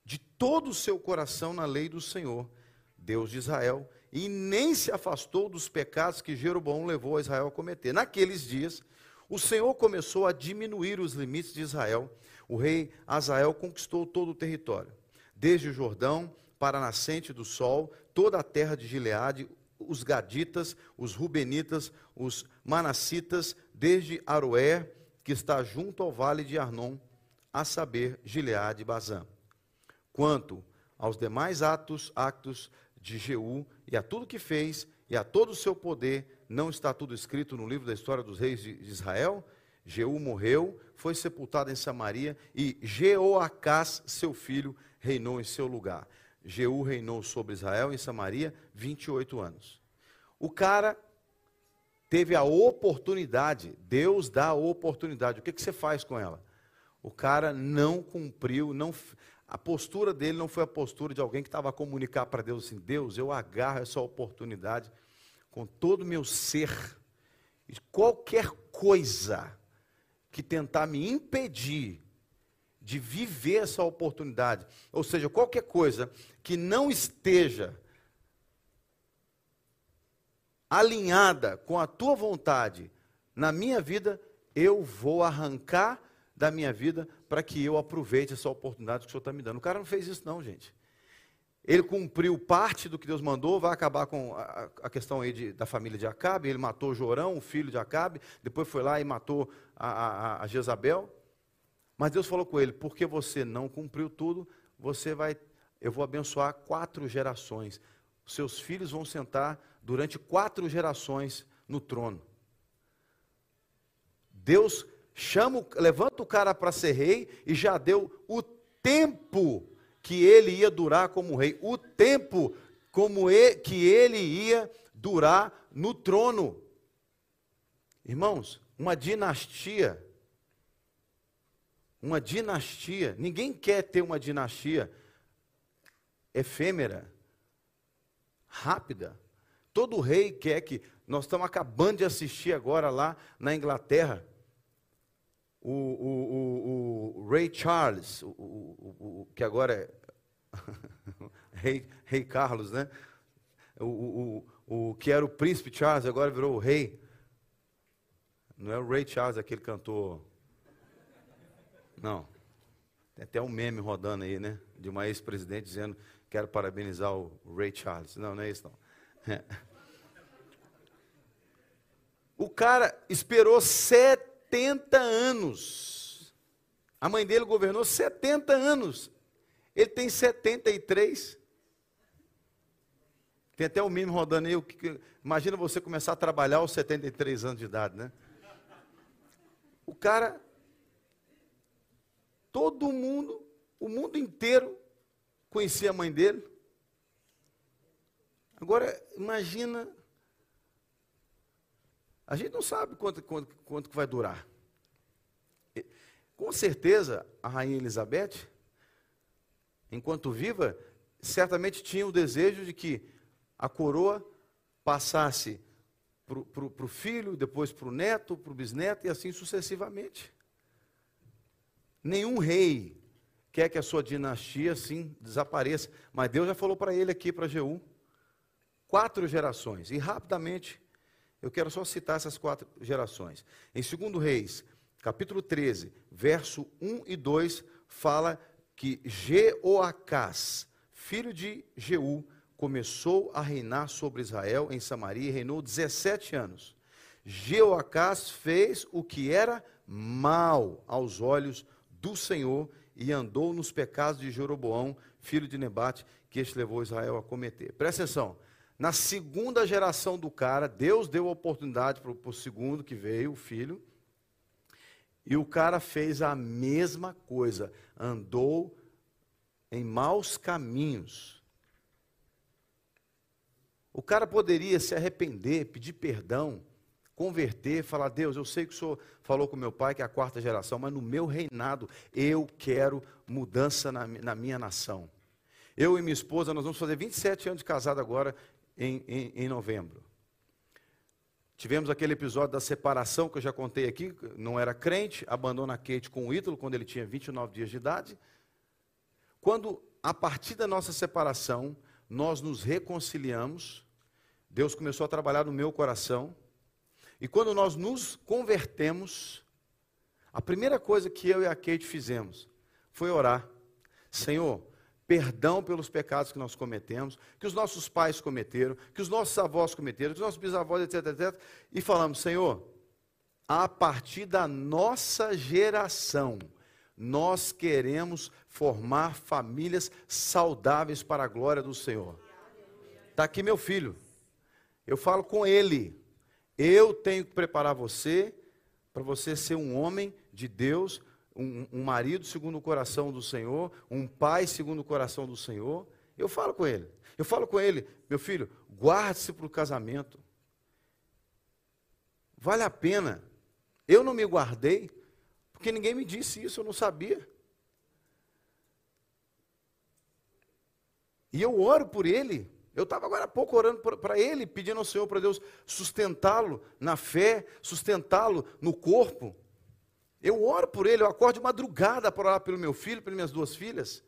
de todo o seu coração na lei do Senhor, Deus de Israel, e nem se afastou dos pecados que Jeroboão levou a Israel a cometer. Naqueles dias, o Senhor começou a diminuir os limites de Israel. O rei Azael conquistou todo o território, desde o Jordão para a nascente do sol, toda a terra de Gileade, os gaditas, os rubenitas, os manassitas, desde Aroé, que está junto ao vale de Arnon, a saber, Gileade e Bazã. Quanto aos demais atos, actos de Jeú e a tudo que fez e a todo o seu poder, não está tudo escrito no livro da história dos reis de Israel? Jeú morreu, foi sepultado em Samaria e Jeoacás, seu filho, reinou em seu lugar. Jeú reinou sobre Israel em Samaria 28 anos. O cara teve a oportunidade, Deus dá a oportunidade. O que, que você faz com ela? O cara não cumpriu, não, a postura dele não foi a postura de alguém que estava a comunicar para Deus assim: Deus, eu agarro essa oportunidade com todo o meu ser, e qualquer coisa que tentar me impedir de viver essa oportunidade, ou seja, qualquer coisa que não esteja alinhada com a tua vontade na minha vida, eu vou arrancar da minha vida para que eu aproveite essa oportunidade que o Senhor está me dando. O cara não fez isso, não, gente. Ele cumpriu parte do que Deus mandou, vai acabar com a, a questão aí de, da família de Acabe, ele matou Jorão, o filho de Acabe, depois foi lá e matou a, a, a Jezabel, mas Deus falou com ele, porque você não cumpriu tudo, você vai, eu vou abençoar quatro gerações, seus filhos vão sentar durante quatro gerações no trono. Deus chama, levanta o cara para ser rei e já deu o tempo que ele ia durar como rei, o tempo como que ele ia durar no trono. Irmãos, uma dinastia, uma dinastia, ninguém quer ter uma dinastia efêmera, rápida. Todo rei quer que. Nós estamos acabando de assistir agora lá na Inglaterra o, o, o, o Ray Charles, o, que agora é rei, rei Carlos, né? O, o, que era o príncipe Charles, agora virou o rei. Não é o Ray Charles, aquele cantor. Não. Tem até um meme rodando aí, né? De uma ex-presidente dizendo: Quero parabenizar o Ray Charles. Não, não é isso, não. É. O cara esperou sete 70 anos. A mãe dele governou 70 anos. Ele tem 73. Tem até o mínimo rodando aí. Imagina você começar a trabalhar aos 73 anos de idade, né? O cara, todo mundo, o mundo inteiro conhecia a mãe dele. Agora, imagina a gente não sabe quanto, quanto, quanto vai durar. Com certeza, a rainha Elizabeth, enquanto viva, certamente tinha o desejo de que a coroa passasse para o filho, depois para o neto, para o bisneto e assim sucessivamente. Nenhum rei quer que a sua dinastia, sim, desapareça. Mas Deus já falou para ele aqui, para Jeú, quatro gerações. E rapidamente, eu quero só citar essas quatro gerações. Em 2 Reis, capítulo 13, verso 1 e 2, fala que Jeoacás, filho de Jeú, começou a reinar sobre Israel em Samaria e reinou 17 anos. Jeoacás fez o que era mal aos olhos do Senhor e andou nos pecados de Jeroboão, filho de Nebate, que este levou Israel a cometer. Presta atenção. Na segunda geração do cara, Deus deu a oportunidade para o segundo que veio, o filho, e o cara fez a mesma coisa, andou em maus caminhos. O cara poderia se arrepender, pedir perdão, converter, falar: Deus, eu sei que o senhor falou com meu pai que é a quarta geração, mas no meu reinado eu quero mudança na, na minha nação. Eu e minha esposa, nós vamos fazer 27 anos de casado agora em, em, em novembro. Tivemos aquele episódio da separação que eu já contei aqui, não era crente, abandona Kate com o Ítalo quando ele tinha 29 dias de idade. Quando, a partir da nossa separação, nós nos reconciliamos, Deus começou a trabalhar no meu coração, e quando nós nos convertemos, a primeira coisa que eu e a Kate fizemos foi orar. Senhor, perdão pelos pecados que nós cometemos, que os nossos pais cometeram, que os nossos avós cometeram, que os nossos bisavós, etc, etc. E falamos, Senhor, a partir da nossa geração, nós queremos formar famílias saudáveis para a glória do Senhor. Está aqui meu filho. Eu falo com ele. Eu tenho que preparar você para você ser um homem de Deus, um, um, marido segundo o coração do Senhor, um pai segundo o coração do Senhor. Eu falo com ele. Eu falo com ele, meu filho, guarde-se para o casamento. Vale a pena. Eu não me guardei, porque ninguém me disse isso, eu não sabia. E eu oro por ele. Eu estava agora há pouco orando para ele, pedindo ao Senhor para Deus sustentá-lo na fé, sustentá-lo no corpo. Eu oro por ele, eu acordo de madrugada para orar pelo meu filho, pelas minhas duas filhas.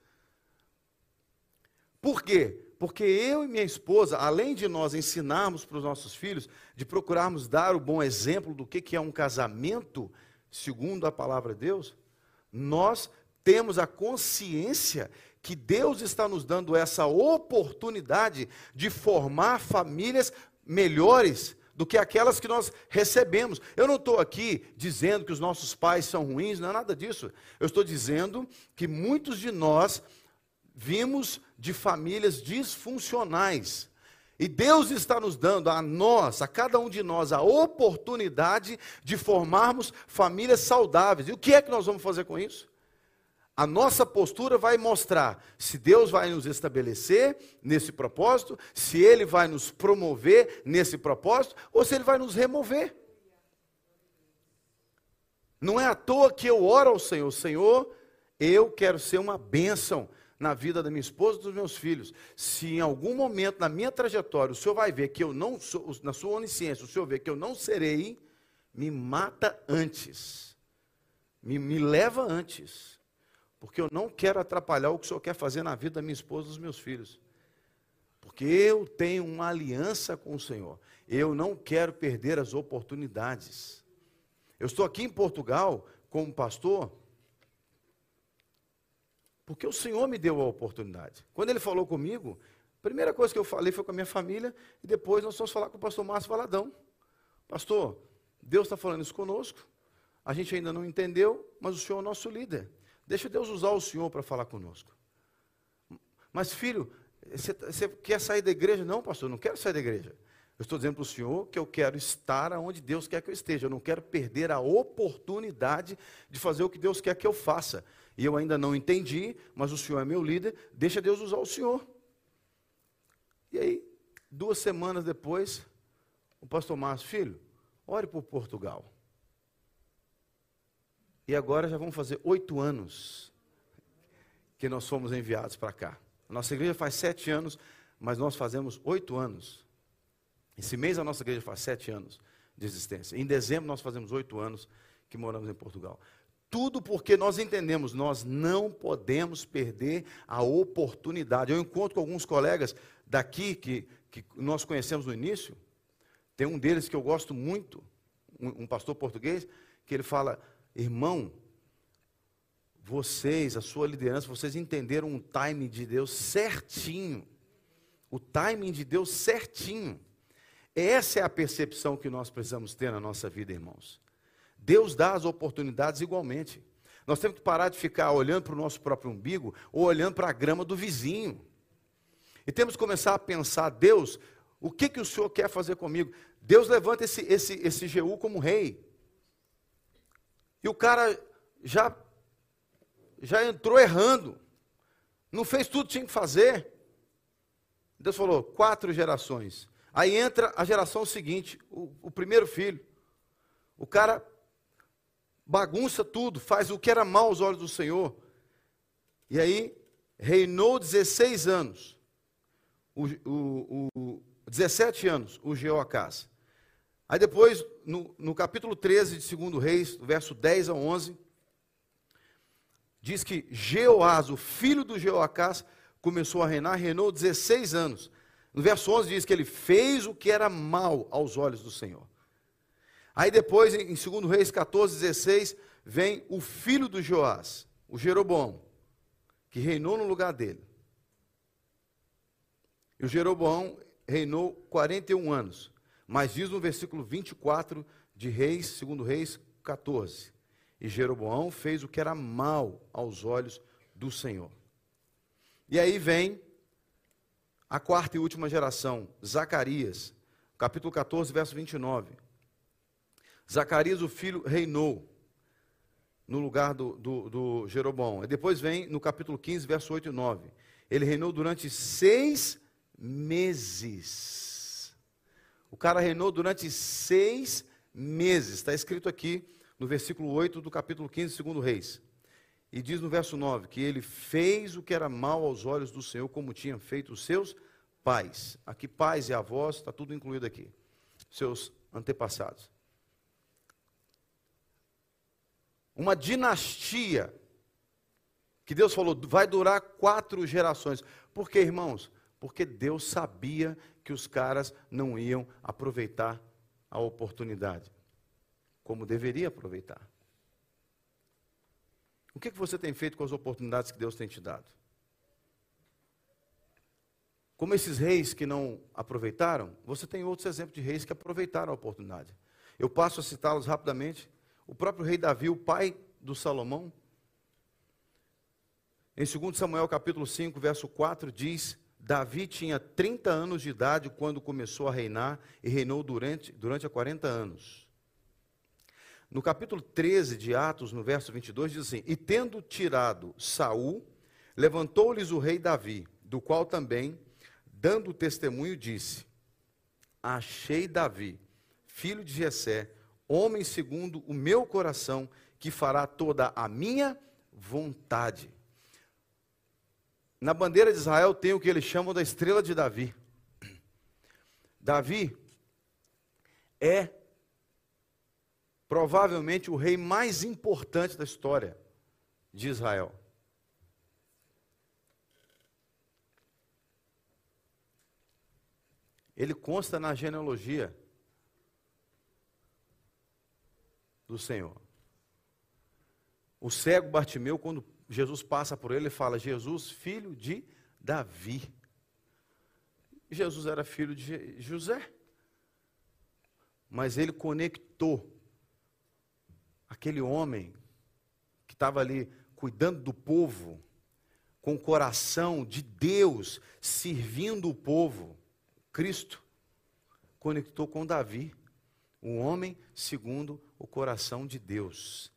Por quê? Porque eu e minha esposa, além de nós ensinarmos para os nossos filhos, de procurarmos dar o bom exemplo do que é um casamento, segundo a palavra de Deus, nós temos a consciência que Deus está nos dando essa oportunidade de formar famílias melhores, do que aquelas que nós recebemos. Eu não estou aqui dizendo que os nossos pais são ruins, não é nada disso. Eu estou dizendo que muitos de nós vimos de famílias disfuncionais. E Deus está nos dando a nós, a cada um de nós, a oportunidade de formarmos famílias saudáveis. E o que é que nós vamos fazer com isso? A nossa postura vai mostrar se Deus vai nos estabelecer nesse propósito, se Ele vai nos promover nesse propósito, ou se Ele vai nos remover. Não é à toa que eu oro ao Senhor, Senhor, eu quero ser uma bênção na vida da minha esposa e dos meus filhos. Se em algum momento na minha trajetória o Senhor vai ver que eu não sou, na sua onisciência, o Senhor vê que eu não serei, me mata antes. Me, me leva antes porque eu não quero atrapalhar o que o Senhor quer fazer na vida da minha esposa e dos meus filhos. Porque eu tenho uma aliança com o Senhor. Eu não quero perder as oportunidades. Eu estou aqui em Portugal como pastor, porque o Senhor me deu a oportunidade. Quando ele falou comigo, a primeira coisa que eu falei foi com a minha família, e depois nós fomos falar com o pastor Márcio Valadão. Pastor, Deus está falando isso conosco, a gente ainda não entendeu, mas o Senhor é o nosso líder. Deixa Deus usar o Senhor para falar conosco. Mas, filho, você, você quer sair da igreja? Não, pastor, não quero sair da igreja. Eu estou dizendo para o Senhor que eu quero estar onde Deus quer que eu esteja. Eu não quero perder a oportunidade de fazer o que Deus quer que eu faça. E eu ainda não entendi, mas o Senhor é meu líder, deixa Deus usar o Senhor. E aí, duas semanas depois, o pastor Márcio, filho, ore por Portugal. E agora já vamos fazer oito anos que nós fomos enviados para cá. A nossa igreja faz sete anos, mas nós fazemos oito anos. Esse mês a nossa igreja faz sete anos de existência. Em dezembro nós fazemos oito anos que moramos em Portugal. Tudo porque nós entendemos, nós não podemos perder a oportunidade. Eu encontro com alguns colegas daqui que, que nós conhecemos no início, tem um deles que eu gosto muito, um, um pastor português, que ele fala: irmão, vocês, a sua liderança, vocês entenderam o timing de Deus certinho. O timing de Deus certinho. Essa é a percepção que nós precisamos ter na nossa vida, irmãos. Deus dá as oportunidades igualmente. Nós temos que parar de ficar olhando para o nosso próprio umbigo ou olhando para a grama do vizinho. E temos que começar a pensar, Deus, o que, que o Senhor quer fazer comigo? Deus levanta esse, esse, esse Jeú como rei. E o cara já, já entrou errando. Não fez tudo que tinha que fazer. Deus falou, quatro gerações. Aí entra a geração seguinte, o, o primeiro filho. O cara bagunça tudo, faz o que era mal aos olhos do Senhor. E aí, reinou 16 anos. O, o, o, 17 anos, o Jeoacás. Aí depois, no, no capítulo 13 de 2 Reis, verso 10 a 11, diz que Jeoás, o filho do Jeoacás, começou a reinar, reinou 16 anos. No verso 11 diz que ele fez o que era mal aos olhos do Senhor. Aí depois, em 2 Reis 14, 16, vem o filho do Joás, o Jeroboão, que reinou no lugar dele. E o Jeroboão reinou 41 anos. Mas diz no versículo 24 de Reis, segundo Reis 14. E Jeroboão fez o que era mal aos olhos do Senhor. E aí vem a quarta e última geração, Zacarias, capítulo 14, verso 29. Zacarias, o filho, reinou no lugar do, do, do Jeroboão. E depois vem no capítulo 15, verso 8 e 9. Ele reinou durante seis meses. O cara reinou durante seis meses. Está escrito aqui no versículo 8 do capítulo 15, segundo Reis. E diz no verso 9 que ele fez o que era mal aos olhos do Senhor, como tinham feito os seus pais. Aqui, pais e avós, está tudo incluído aqui. Seus antepassados. Uma dinastia que Deus falou vai durar quatro gerações. Por quê, irmãos? Porque Deus sabia que os caras não iam aproveitar a oportunidade como deveria aproveitar. O que, que você tem feito com as oportunidades que Deus tem te dado? Como esses reis que não aproveitaram, você tem outros exemplos de reis que aproveitaram a oportunidade. Eu passo a citá-los rapidamente. O próprio rei Davi, o pai do Salomão, em 2 Samuel capítulo 5, verso 4, diz Davi tinha 30 anos de idade quando começou a reinar e reinou durante, durante 40 anos. No capítulo 13 de Atos, no verso 22, diz assim: E tendo tirado Saul, levantou-lhes o rei Davi, do qual também, dando testemunho, disse: Achei Davi, filho de Jessé, homem segundo o meu coração, que fará toda a minha vontade. Na bandeira de Israel tem o que eles chamam da estrela de Davi. Davi é provavelmente o rei mais importante da história de Israel. Ele consta na genealogia do Senhor. O cego Bartimeu, quando Jesus passa por ele, ele fala: Jesus, filho de Davi. Jesus era filho de José. Mas ele conectou aquele homem que estava ali cuidando do povo, com o coração de Deus, servindo o povo, Cristo, conectou com Davi, um homem segundo o coração de Deus.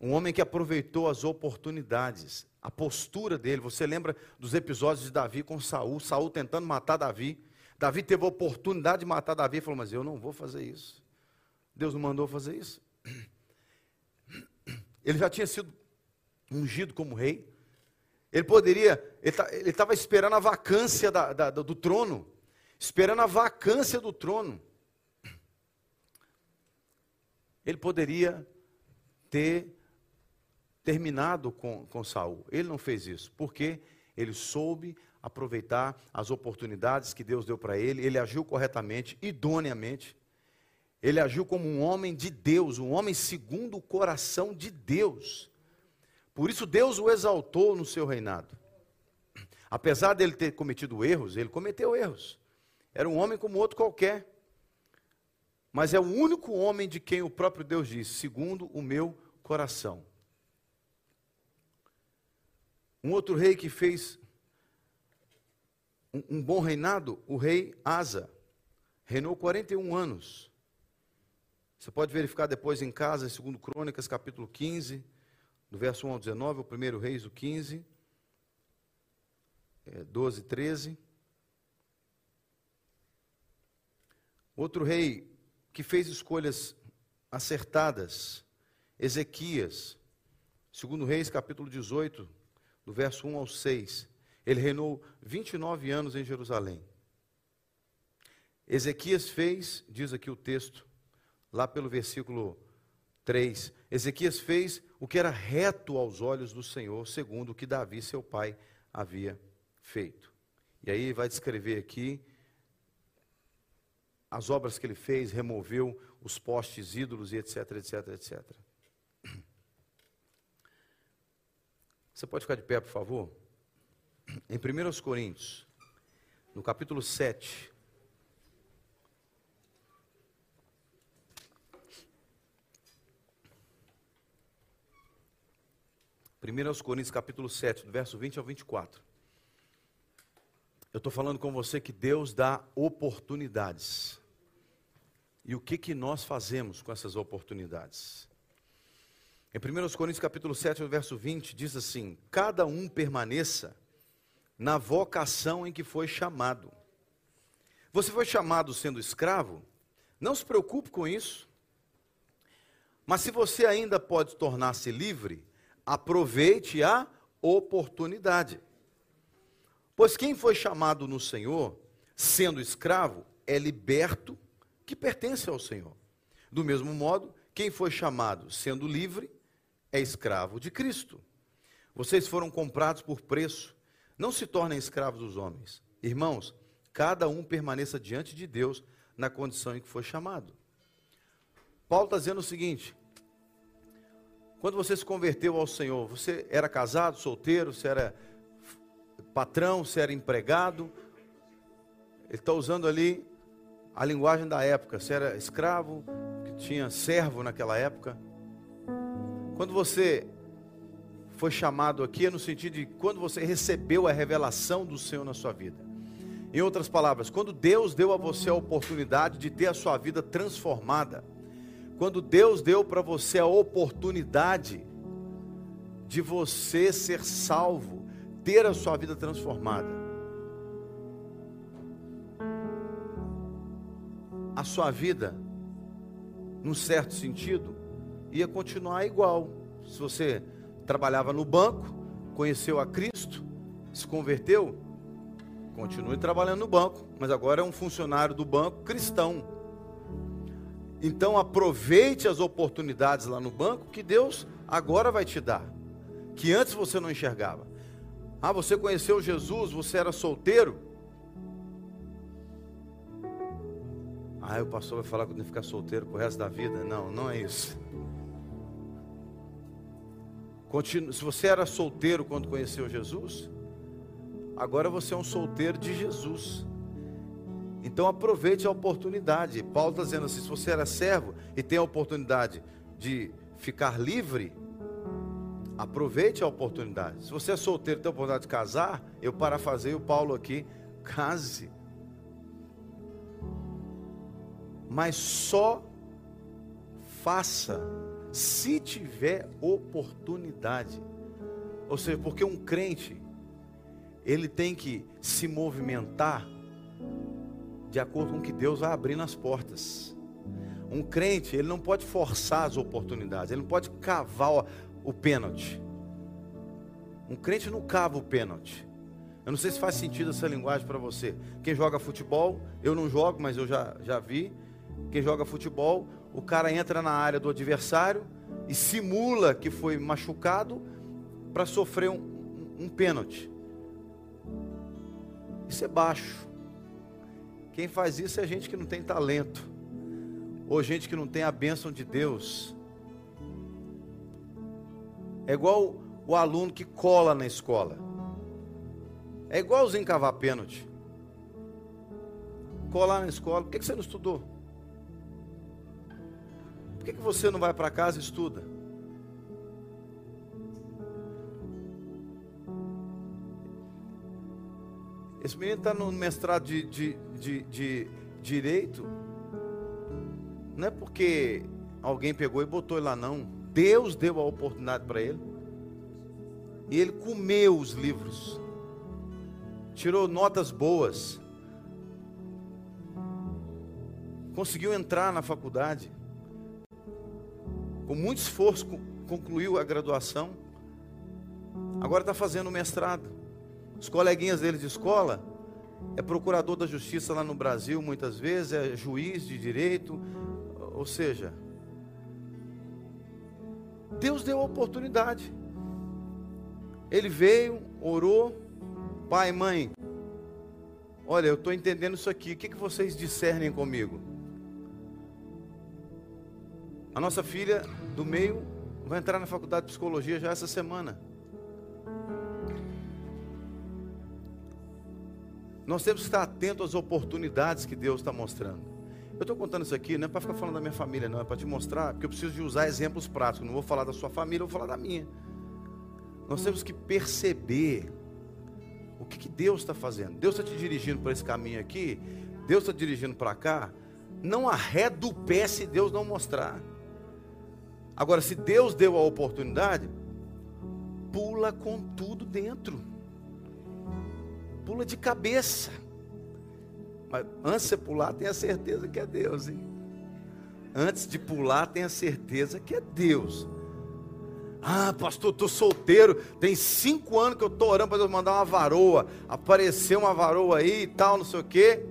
Um homem que aproveitou as oportunidades, a postura dele. Você lembra dos episódios de Davi com Saul, Saul tentando matar Davi. Davi teve a oportunidade de matar Davi e falou: Mas eu não vou fazer isso. Deus não mandou fazer isso. Ele já tinha sido ungido como rei. Ele poderia, ele estava esperando a vacância da, da, do trono, esperando a vacância do trono. Ele poderia ter terminado com, com Saul. Ele não fez isso, porque ele soube aproveitar as oportunidades que Deus deu para ele, ele agiu corretamente, idoneamente. Ele agiu como um homem de Deus, um homem segundo o coração de Deus. Por isso Deus o exaltou no seu reinado. Apesar dele ter cometido erros, ele cometeu erros. Era um homem como outro qualquer. Mas é o único homem de quem o próprio Deus diz, segundo o meu coração. Um outro rei que fez um, bom reinado, o rei Asa, reinou 41 anos. Você pode verificar depois em casa, em 2 Crônicas, capítulo 15, do verso 1 ao 19, o primeiro reis, o 15, é, 12, 13. Outro rei que fez escolhas acertadas, Ezequias, segundo Reis, capítulo 18, do verso 1 ao 6. Ele reinou 29 anos em Jerusalém. Ezequias fez, diz aqui o texto, lá pelo versículo 3, Ezequias fez o que era reto aos olhos do Senhor, segundo o que Davi, seu pai, havia feito. E aí vai descrever aqui as obras que ele fez, removeu os postes ídolos e etc, etc, etc. Você pode ficar de pé, por favor? Em 1 Coríntios, no capítulo 7. Primeiro aos Coríntios, capítulo 7, do verso 20 ao 24. Eu estou falando com você que Deus dá oportunidades. E o que, que nós fazemos com essas oportunidades? Em 1 Coríntios capítulo 7, verso 20, diz assim: Cada um permaneça na vocação em que foi chamado. Você foi chamado sendo escravo? Não se preocupe com isso. Mas se você ainda pode tornar-se livre, aproveite a oportunidade. Pois quem foi chamado no Senhor, sendo escravo, é liberto que pertence ao Senhor. Do mesmo modo, quem foi chamado sendo livre é escravo de Cristo. Vocês foram comprados por preço. Não se tornem escravos dos homens. Irmãos, cada um permaneça diante de Deus na condição em que foi chamado. Paulo está dizendo o seguinte: quando você se converteu ao Senhor, você era casado, solteiro, você era patrão, você era empregado. Ele está usando ali a linguagem da época. Você era escravo, que tinha servo naquela época. Quando você foi chamado aqui, é no sentido de quando você recebeu a revelação do Senhor na sua vida. Em outras palavras, quando Deus deu a você a oportunidade de ter a sua vida transformada, quando Deus deu para você a oportunidade de você ser salvo, ter a sua vida transformada. a sua vida, num certo sentido, ia continuar igual. Se você trabalhava no banco, conheceu a Cristo, se converteu, continue trabalhando no banco, mas agora é um funcionário do banco cristão. Então aproveite as oportunidades lá no banco que Deus agora vai te dar, que antes você não enxergava. Ah, você conheceu Jesus, você era solteiro, Ah, o pastor vai falar que eu tenho que ficar solteiro pro resto da vida. Não, não é isso. Se você era solteiro quando conheceu Jesus, agora você é um solteiro de Jesus. Então aproveite a oportunidade. Paulo está dizendo assim: se você era servo e tem a oportunidade de ficar livre, aproveite a oportunidade. Se você é solteiro e tem a oportunidade de casar, eu parafasei o Paulo aqui: case. mas só faça se tiver oportunidade. Ou seja, porque um crente, ele tem que se movimentar de acordo com que Deus vai abrindo as portas. Um crente, ele não pode forçar as oportunidades, ele não pode cavar o pênalti. Um crente não cava o pênalti. Eu não sei se faz sentido essa linguagem para você. Quem joga futebol, eu não jogo, mas eu já, já vi quem joga futebol, o cara entra na área do adversário, e simula que foi machucado para sofrer um, um, pênalti. Isso é baixo. Quem faz isso é gente que não tem talento, ou gente que não tem a bênção de Deus. É igual o aluno que cola na escola. É igualzinho cavar pênalti. Colar na escola, por que você não estudou? Por que você não vai para casa e estuda? Esse menino está no mestrado de, de, de, de, direito. Não é porque alguém pegou e botou ele lá, não. Deus deu a oportunidade para ele. E ele comeu os livros. Tirou notas boas. Conseguiu entrar na faculdade. Com muito esforço, concluiu a graduação. Agora está fazendo mestrado. Os coleguinhas dele de escola é procurador da justiça lá no Brasil, muitas vezes, é juiz de direito, ou seja, Deus deu a oportunidade. Ele veio, orou, pai, mãe, olha, eu estou entendendo isso aqui, o que, que vocês discernem comigo? A nossa filha do meio vai entrar na faculdade de psicologia já essa semana. Nós temos que estar atentos às oportunidades que Deus está mostrando. Eu estou contando isso aqui não é para ficar falando da minha família, não, é para te mostrar, porque eu preciso de usar exemplos práticos. Não vou falar da sua família, eu vou falar da minha. Nós temos que perceber o que, que Deus está fazendo. Deus está te dirigindo para esse caminho aqui, Deus está dirigindo para cá. Não arreda o pé se Deus não mostrar. Agora, se Deus deu a oportunidade, pula com tudo dentro pula de cabeça. Mas antes de você pular, tenha certeza que é Deus, hein? Antes de pular, tenha certeza que é Deus. Ah, pastor, estou solteiro. Tem cinco anos que eu estou orando para Deus mandar uma varoa. Apareceu uma varoa aí e tal, não sei o quê.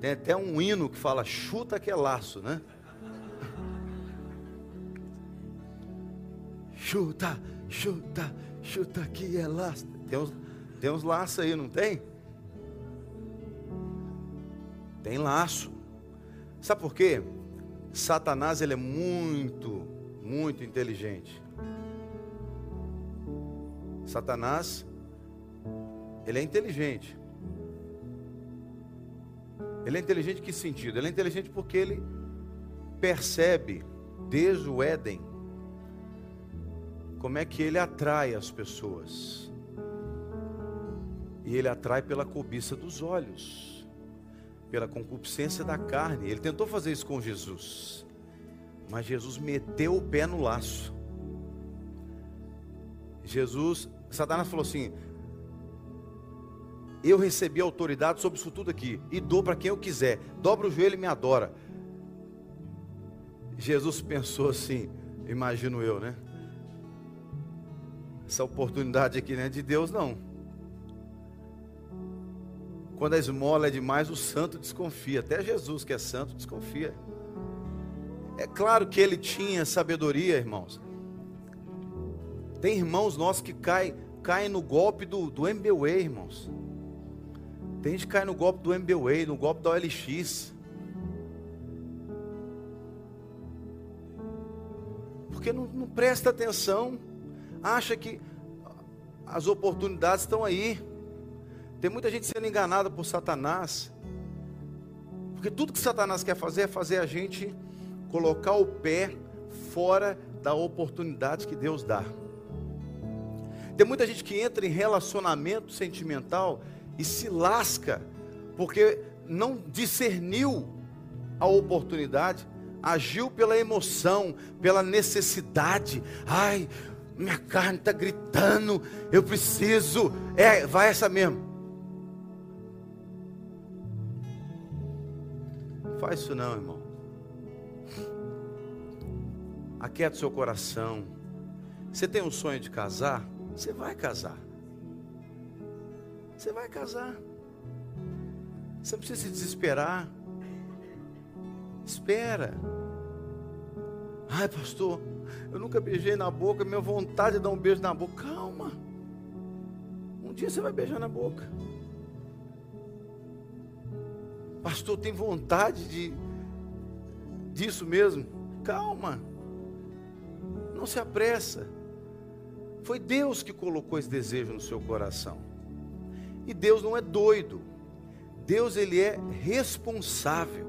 Tem até um hino que fala: chuta que é laço, né? Chuta, chuta, chuta que é laço. Tem uns, tem uns laços aí, não tem? Tem laço. Sabe por quê? Satanás ele é muito, muito inteligente. Satanás ele é inteligente. Ele é inteligente em que sentido? Ele é inteligente porque ele percebe desde o Éden como é que ele atrai as pessoas. E ele atrai pela cobiça dos olhos, pela concupiscência da carne. Ele tentou fazer isso com Jesus, mas Jesus meteu o pé no laço. Jesus, Satanás falou assim: Eu recebi autoridade sobre isso tudo aqui, e dou para quem eu quiser. Dobra o joelho e me adora. Jesus pensou assim, imagino eu, né? Essa oportunidade aqui não é de Deus, não. Quando a esmola é demais, o santo desconfia. Até Jesus, que é santo, desconfia. É claro que ele tinha sabedoria, irmãos. Tem irmãos nossos que caem, caem no golpe do, do MBWay, irmãos. Tem gente que cai no golpe do MBWay, no golpe da OLX. Porque não, não presta atenção. Acha que as oportunidades estão aí. Tem muita gente sendo enganada por Satanás. Porque tudo que Satanás quer fazer é fazer a gente colocar o pé fora da oportunidade que Deus dá. Tem muita gente que entra em relacionamento sentimental e se lasca porque não discerniu a oportunidade, agiu pela emoção, pela necessidade. Ai, minha carne está gritando, eu preciso. É, vai essa mesmo. Faz isso não, irmão. Aquieta o seu coração. Você tem um sonho de casar? Você vai casar. Você vai casar. Você não precisa se desesperar. Espera. Ai, pastor, eu nunca beijei na boca, minha vontade é dar um beijo na boca. Calma. Um dia você vai beijar na boca. Pastor, tem vontade de disso mesmo? Calma. Não se apressa. Foi Deus que colocou esse desejo no seu coração. E Deus não é doido. Deus ele é responsável.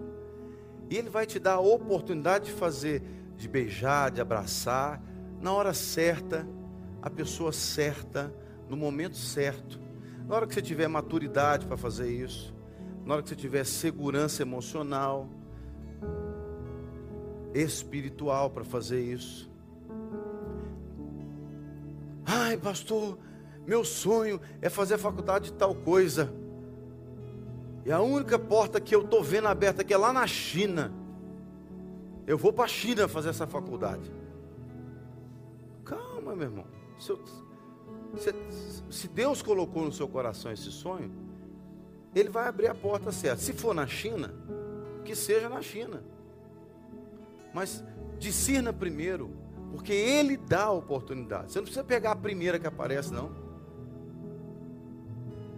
E ele vai te dar a oportunidade de fazer, de beijar, de abraçar, na hora certa, a pessoa certa, no momento certo. Na hora que você tiver maturidade para fazer isso, na hora que você tiver segurança emocional, espiritual para fazer isso. Ai, pastor, meu sonho é fazer a faculdade de tal coisa. E a única porta que eu estou vendo aberta aqui é lá na China. Eu vou para a China fazer essa faculdade. Calma, meu irmão. Se, eu, se, se Deus colocou no seu coração esse sonho, Ele vai abrir a porta certa. Se for na China, que seja na China. Mas discirna primeiro, porque Ele dá a oportunidade. Você não precisa pegar a primeira que aparece, não.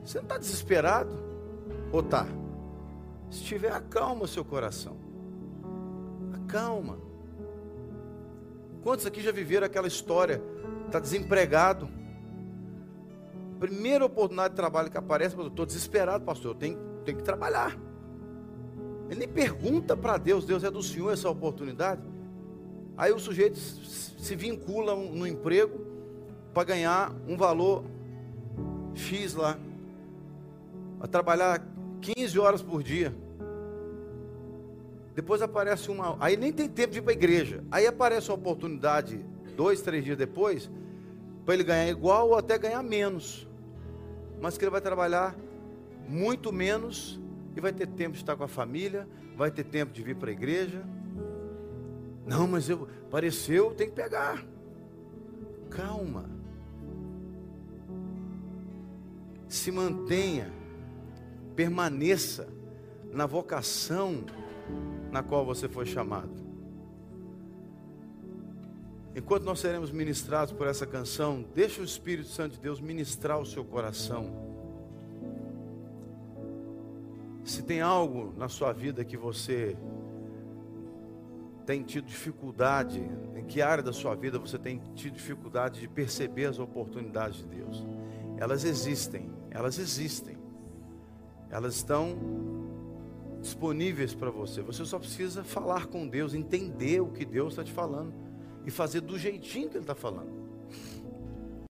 Você não está desesperado? Ou tá? Se tiver, acalma o seu coração. Acalma. Quantos aqui já viveram aquela história? Está desempregado. Primeira oportunidade de trabalho que aparece, eu estou desesperado, pastor. Eu tenho, tenho que trabalhar. Ele nem pergunta para Deus, Deus é do Senhor essa oportunidade. Aí o sujeito se vincula no emprego para ganhar um valor X lá. Vai trabalhar 15 horas por dia. Depois aparece uma. Aí nem tem tempo de ir para a igreja. Aí aparece uma oportunidade, dois, três dias depois, para ele ganhar igual ou até ganhar menos. Mas que ele vai trabalhar muito menos e vai ter tempo de estar com a família, vai ter tempo de vir para a igreja. Não, mas eu apareceu, tem que pegar. Calma. Se mantenha Permaneça na vocação na qual você foi chamado. Enquanto nós seremos ministrados por essa canção, deixa o Espírito Santo de Deus ministrar o seu coração. Se tem algo na sua vida que você tem tido dificuldade, em que área da sua vida você tem tido dificuldade de perceber as oportunidades de Deus? Elas existem, elas existem. Elas estão disponíveis para você. Você só precisa falar com Deus, entender o que Deus está te falando e fazer do jeitinho que Ele está falando.